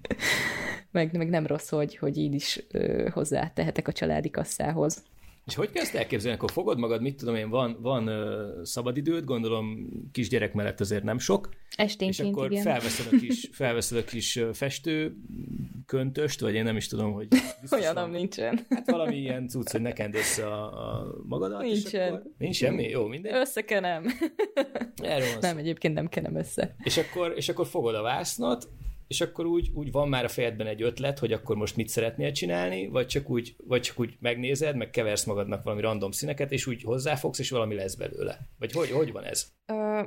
*laughs* meg, meg nem rossz, hogy, hogy így is ö, hozzátehetek a családi kasszához. És hogy kell ezt elképzelni? Akkor fogod magad, mit tudom én, van, van uh, szabadidőd, gondolom kisgyerek mellett azért nem sok. Esténként, És akkor igen. felveszed a kis, *laughs* felveszed a kis festő köntöst, vagy én nem is tudom, hogy... *laughs* Olyanom nincsen. Hát valami ilyen cucc, hogy ne kend össze a, a magadat. Nincsen. akkor, nincs semmi? Jó, minden? Összekenem. Erről Nem, egyébként nem kenem össze. És akkor, és akkor fogod a vásznat, és akkor úgy, úgy van már a fejedben egy ötlet, hogy akkor most mit szeretnél csinálni, vagy csak úgy, vagy csak úgy megnézed, meg keversz magadnak valami random színeket, és úgy hozzáfogsz, és valami lesz belőle. Vagy hogy, hogy van ez? Ö,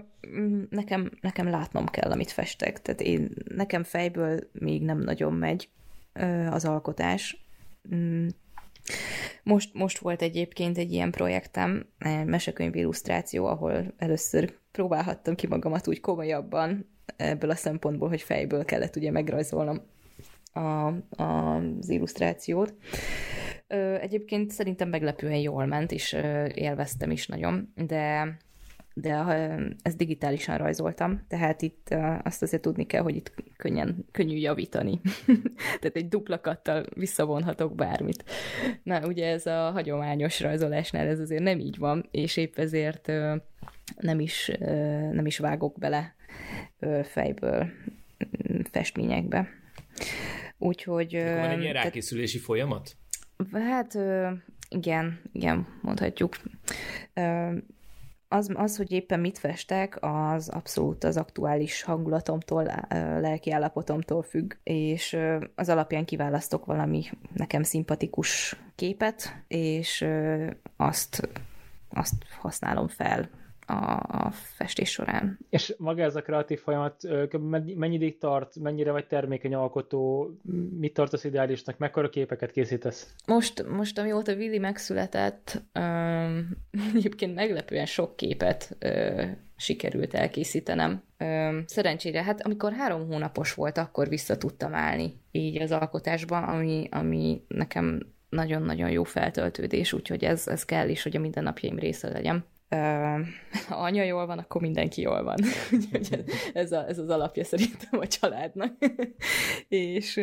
nekem, nekem látnom kell, amit festek. Tehát én, nekem fejből még nem nagyon megy ö, az alkotás. Mm. Most, most volt egyébként egy ilyen projektem, egy mesekönyv illusztráció, ahol először próbálhattam ki magamat úgy komolyabban, ebből a szempontból, hogy fejből kellett ugye megrajzolnom a, a, az illusztrációt. Egyébként szerintem meglepően jól ment, és élveztem is nagyon, de de ezt digitálisan rajzoltam, tehát itt azt azért tudni kell, hogy itt könnyen, könnyű javítani. *laughs* tehát egy duplakattal visszavonhatok bármit. Na, ugye ez a hagyományos rajzolásnál ez azért nem így van, és épp ezért nem is, nem is vágok bele fejből mm, festményekbe. Úgyhogy... Akkor van egy ilyen rákészülési folyamat? Hát igen, igen, mondhatjuk. az, az, hogy éppen mit festek, az abszolút az aktuális hangulatomtól, lelki állapotomtól függ, és az alapján kiválasztok valami nekem szimpatikus képet, és azt, azt használom fel a, a festés során. És maga ez a kreatív folyamat mennyi ideig tart, mennyire vagy termékeny alkotó, mit tartasz ideálisnak, mekkora képeket készítesz? Most, most amióta Willy megszületett, um, *laughs* egyébként meglepően sok képet uh, sikerült elkészítenem. Um, szerencsére, hát amikor három hónapos volt, akkor vissza tudtam állni így az alkotásba, ami, ami nekem nagyon-nagyon jó feltöltődés, úgyhogy ez, ez kell is, hogy a mindennapjaim része legyen ha anya jól van, akkor mindenki jól van. *laughs* Úgyhogy ez, a, ez az alapja szerintem a családnak. *laughs* és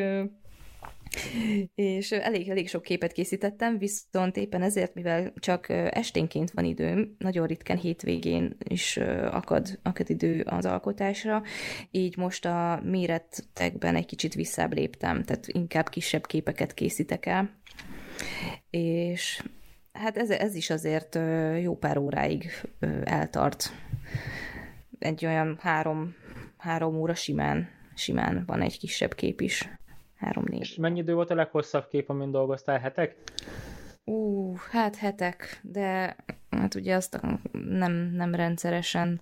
és elég, elég sok képet készítettem, viszont éppen ezért, mivel csak esténként van időm, nagyon ritkán hétvégén is akad, akad idő az alkotásra, így most a méretekben egy kicsit visszább léptem, tehát inkább kisebb képeket készítek el, és hát ez, ez is azért jó pár óráig eltart. Egy olyan három, három óra simán, simán van egy kisebb kép is. Három-négy. És mennyi idő volt a leghosszabb kép, amin dolgoztál? Hetek? Ú, hát hetek, de hát ugye azt nem, nem rendszeresen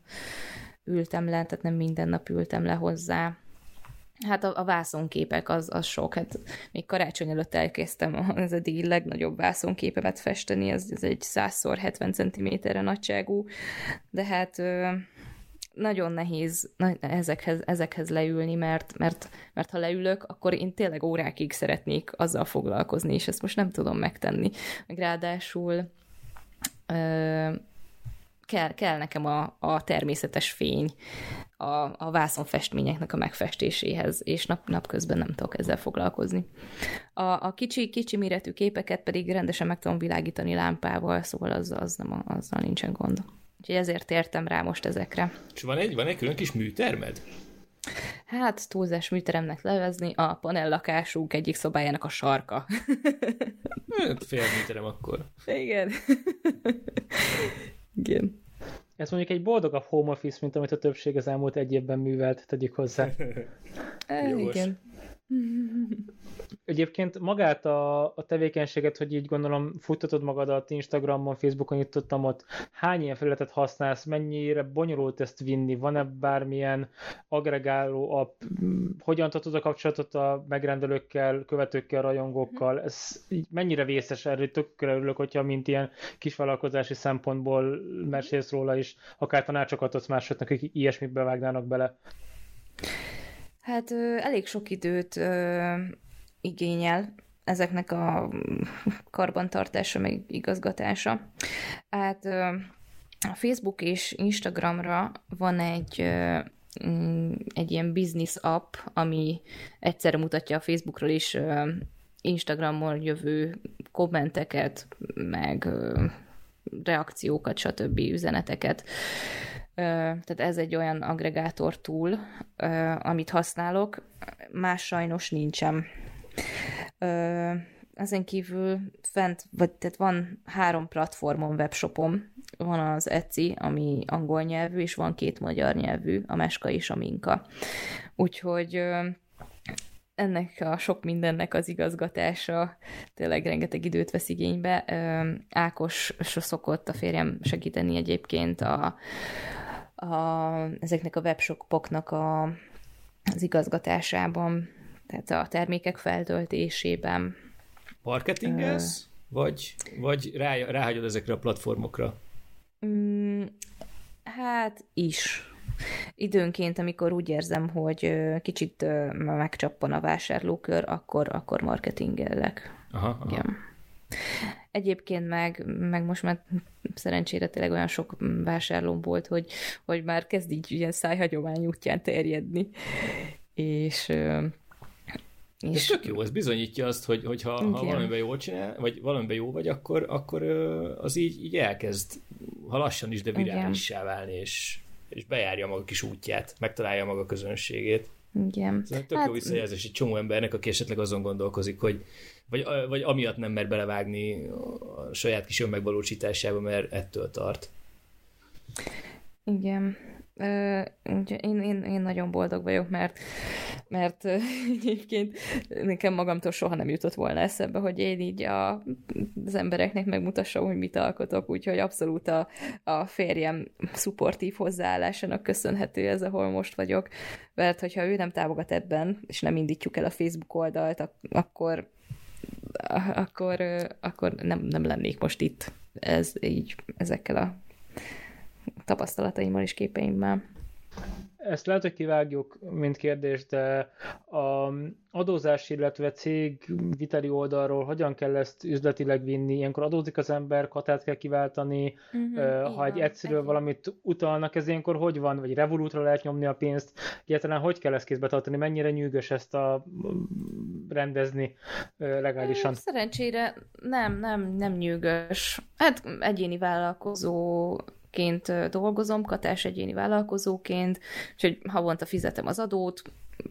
ültem le, tehát nem minden nap ültem le hozzá. Hát a, a vászonképek az, az sok. Hát még karácsony előtt elkezdtem az eddig legnagyobb vászonképemet festeni, ez, ez egy 100x70 cm-re nagyságú, de hát ö, nagyon nehéz ezekhez, ezekhez leülni, mert, mert, mert ha leülök, akkor én tényleg órákig szeretnék azzal foglalkozni, és ezt most nem tudom megtenni. Meg ráadásul ö, kell, kell nekem a, a természetes fény a, a vászonfestményeknek a megfestéséhez, és nap, napközben nem tudok ezzel foglalkozni. A, a kicsi, kicsi méretű képeket pedig rendesen meg tudom világítani lámpával, szóval az, az nem, azzal nincsen gond. Úgyhogy ezért értem rá most ezekre. És van egy, van egy külön kis műtermed? Hát túlzás műteremnek levezni a panellakásunk egyik szobájának a sarka. *laughs* hát fél műterem akkor. Igen. *laughs* Igen. Ez mondjuk egy boldogabb home office, mint amit a többség az elmúlt egy évben művelt, tegyük hozzá. *laughs* E, igen. Egyébként magát a, a tevékenységet, hogy így gondolom futtatod magadat Instagramon, Facebookon nyitottam ott, hány ilyen felületet használsz, mennyire bonyolult ezt vinni, van-e bármilyen agregáló app, hogyan tartod a kapcsolatot a megrendelőkkel, követőkkel, rajongókkal, ez így mennyire vészes, erről tökre örülök, hogyha mint ilyen kisvállalkozási szempontból mesélsz róla is, akár tanácsokat adsz másoknak, akik ilyesmit bevágnának bele. Hát ö, elég sok időt ö, igényel ezeknek a karbantartása, meg igazgatása. Hát ö, a Facebook és Instagramra van egy ö, mm, egy ilyen business app, ami egyszerre mutatja a Facebookról is Instagramon jövő kommenteket, meg reakciókat, stb. üzeneteket tehát ez egy olyan agregátor túl, amit használok, más sajnos nincsen. Ezen kívül fent, vagy tehát van három platformon, webshopom. Van az Etsy, ami angol nyelvű, és van két magyar nyelvű, a Meska és a Minka. Úgyhogy ennek a sok mindennek az igazgatása tényleg rengeteg időt vesz igénybe. Ákos szokott a férjem segíteni egyébként a, a, ezeknek a webshopoknak a, az igazgatásában, tehát a termékek feltöltésében. Marketingez? Uh, vagy, vagy rá, ráhagyod ezekre a platformokra? Mm, hát is. Időnként, amikor úgy érzem, hogy kicsit megcsappan a vásárlókör, akkor, akkor marketingellek. Aha, aha. Igen. Egyébként meg, meg most már szerencsére tényleg olyan sok vásárlóm volt, hogy, hogy már kezd így ilyen szájhagyomány útján terjedni. És és... Ez tök jó, ez bizonyítja azt, hogy, hogy ha, ha valamiben jól csinál, vagy valamiben jó vagy, akkor, akkor az így, így elkezd, ha lassan is, de virálissá válni, és, és bejárja maga kis útját, megtalálja maga közönségét. Igen. Ez tök hát... jó visszajelzés egy csomó embernek, aki esetleg azon gondolkozik, hogy vagy, vagy amiatt nem mer belevágni a saját kis önmegvalósításába, mert ettől tart. Igen. Én, én, én nagyon boldog vagyok, mert, mert egyébként nekem magamtól soha nem jutott volna eszembe, hogy én így a, az embereknek megmutassam, hogy mit alkotok, úgyhogy abszolút a, a férjem szupportív hozzáállásának köszönhető ez, ahol most vagyok, mert hogyha ő nem támogat ebben, és nem indítjuk el a Facebook oldalt, akkor akkor, akkor nem, nem lennék most itt ez így ezekkel a tapasztalataimmal és képeimmel. Ezt lehet, hogy kivágjuk, mint kérdés, de a adózás, illetve cég viteli oldalról hogyan kell ezt üzletileg vinni? Ilyenkor adózik az ember, katát kell kiváltani, uh-huh, ha egy egyszerű valamit utalnak, ez ilyenkor hogy van? Vagy revolútra lehet nyomni a pénzt? Egyáltalán hogy kell ezt kézbe tartani? Mennyire nyűgös ezt a rendezni legálisan? Szerencsére nem, nem, nem nyűgös. Hát egyéni vállalkozó ként dolgozom, katás egyéni vállalkozóként, úgyhogy havonta fizetem az adót,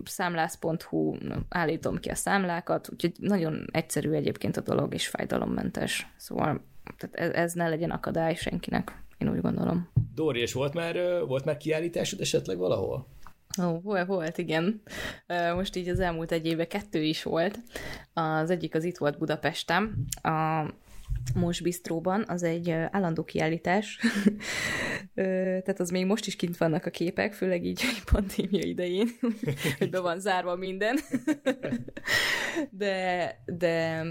számlász.hu, állítom ki a számlákat, úgyhogy nagyon egyszerű egyébként a dolog, és fájdalommentes. Szóval tehát ez, ez ne legyen akadály senkinek, én úgy gondolom. Dóri, és volt már, volt már kiállításod esetleg valahol? Ó, volt, volt, igen. Most így az elmúlt egy éve kettő is volt. Az egyik az itt volt Budapesten, a most Bistróban, az egy állandó kiállítás, *laughs* tehát az még most is kint vannak a képek, főleg így pandémia idején, *laughs* hogy be van zárva minden. *laughs* de, de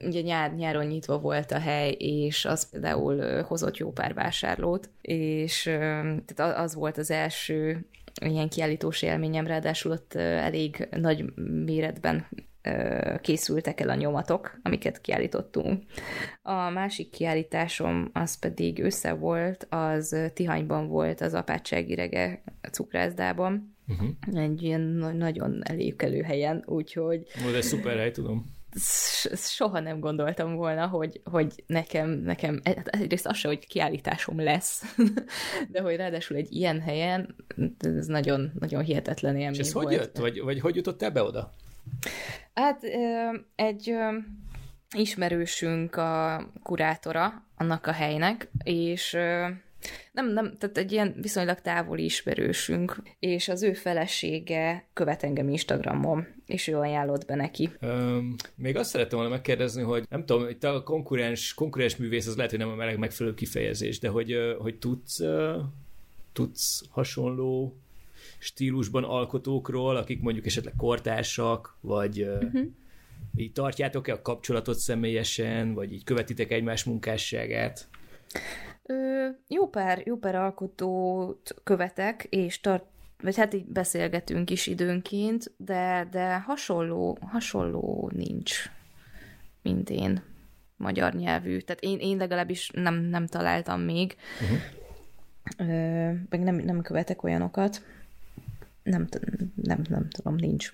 ugye nyár, nyáron nyitva volt a hely, és az például hozott jó pár vásárlót, és tehát az volt az első ilyen kiállítós élményem, ráadásul ott elég nagy méretben készültek el a nyomatok, amiket kiállítottunk. A másik kiállításom az pedig össze volt, az Tihanyban volt, az apátsági rege cukrászdában, uh-huh. egy ilyen nagyon elékelő helyen, úgyhogy... Volt egy szuper hely, tudom soha nem gondoltam volna, hogy, hogy nekem, nekem hát egyrészt az se, hogy kiállításom lesz, *laughs* de hogy ráadásul egy ilyen helyen, ez nagyon, nagyon hihetetlen élmény És ez volt. hogy jött? Vagy, vagy hogy jutott be oda? Hát egy ismerősünk a kurátora annak a helynek, és nem, nem, tehát egy ilyen viszonylag távoli ismerősünk, és az ő felesége követ engem Instagramon, és ő ajánlott be neki. Um, még azt szerettem volna megkérdezni, hogy nem tudom, itt a konkurens, konkurens művész, az lehet, hogy nem a meleg megfelelő kifejezés, de hogy, hogy tudsz, tudsz hasonló stílusban alkotókról, akik mondjuk esetleg kortársak, vagy uh-huh. így tartjátok-e a kapcsolatot személyesen, vagy így követitek egymás munkásságát? Ö, jó pár, jó pár alkotót követek, és tart, vagy hát így beszélgetünk is időnként, de, de hasonló, hasonló nincs, mint én magyar nyelvű. Tehát én, én legalábbis nem, nem találtam még, uh-huh. Ö, meg nem, nem követek olyanokat nem, nem, nem tudom, nincs.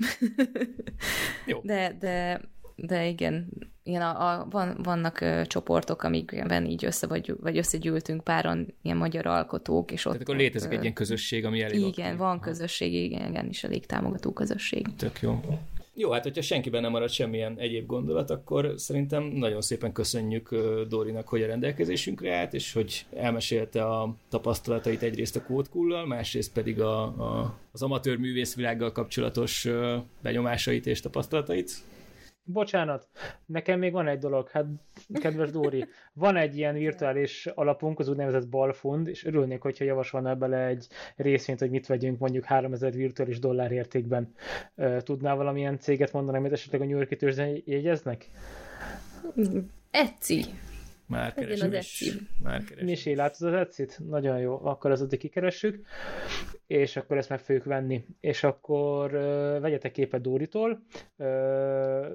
Jó. De, de, de igen, ilyen a, a, van, vannak ö, csoportok, amikben így össze vagy, vagy összegyűltünk páron ilyen magyar alkotók, és ott... Tehát akkor létezik ott, egy ilyen közösség, ami elég... Igen, ott, van közösség, igen, igen, és elég támogató közösség. Tök jó. Jó, hát hogyha senkiben nem marad semmilyen egyéb gondolat, akkor szerintem nagyon szépen köszönjük Dórinak, hogy a rendelkezésünkre állt, és hogy elmesélte a tapasztalatait egyrészt a kódkullal, másrészt pedig a, a, az amatőr művészvilággal kapcsolatos benyomásait és tapasztalatait. Bocsánat, nekem még van egy dolog, hát kedves Dóri, van egy ilyen virtuális alapunk, az úgynevezett balfund, és örülnék, hogyha javasolnál bele egy részvényt, hogy mit vegyünk mondjuk 3000 virtuális dollár értékben. Tudnál valamilyen céget mondani, amit esetleg a New York jegyeznek? Etsy. Már keresem is. Már keresem. Misé, látod az Etsy-t? Nagyon jó, akkor az addig kikeressük, és akkor ezt meg fogjuk venni. És akkor uh, vegyetek képet Dóritól. Uh,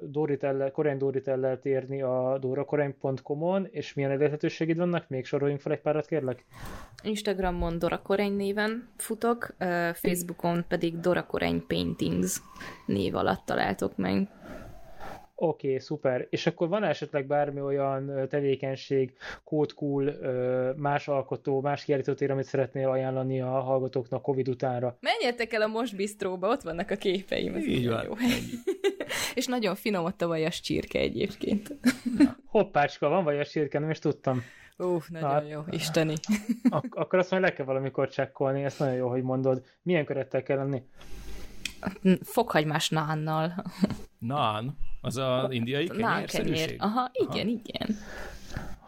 Dórit el, Korean Dórit el lehet érni a dorakorein.com-on, és milyen elérhetőségid vannak? Még soroljunk fel egy párat, kérlek? Instagramon Dora Korein néven futok, uh, Facebookon pedig Dora Korein Paintings név alatt találtok meg. Oké, okay, szuper. És akkor van esetleg bármi olyan tevékenység, Cool, más alkotó, más kiállítótér, amit szeretnél ajánlani a hallgatóknak Covid utánra? Menjetek el a Most Bistróba, ott vannak a képeim. Így van. Jó. *laughs* És nagyon finom ott a vajas csirke egyébként. Hoppácska, van vajas csirke, nem is tudtam. Ó, nagyon hát, jó, isteni. *laughs* Ak- akkor azt majd le kell valamikor csekkolni, ezt nagyon jó, hogy mondod. Milyen körettel kell lenni? Fokhagymás nánnal. Nán? Az az indiai kenyér Aha, igen, Aha. igen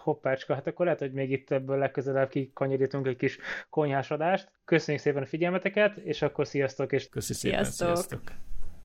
hoppácska, hát akkor lehet, hogy még itt ebből legközelebb kikanyarítunk egy kis konyhásodást. Köszönjük szépen a figyelmeteket, és akkor sziasztok! És Köszi szépen, sziasztok! sziasztok.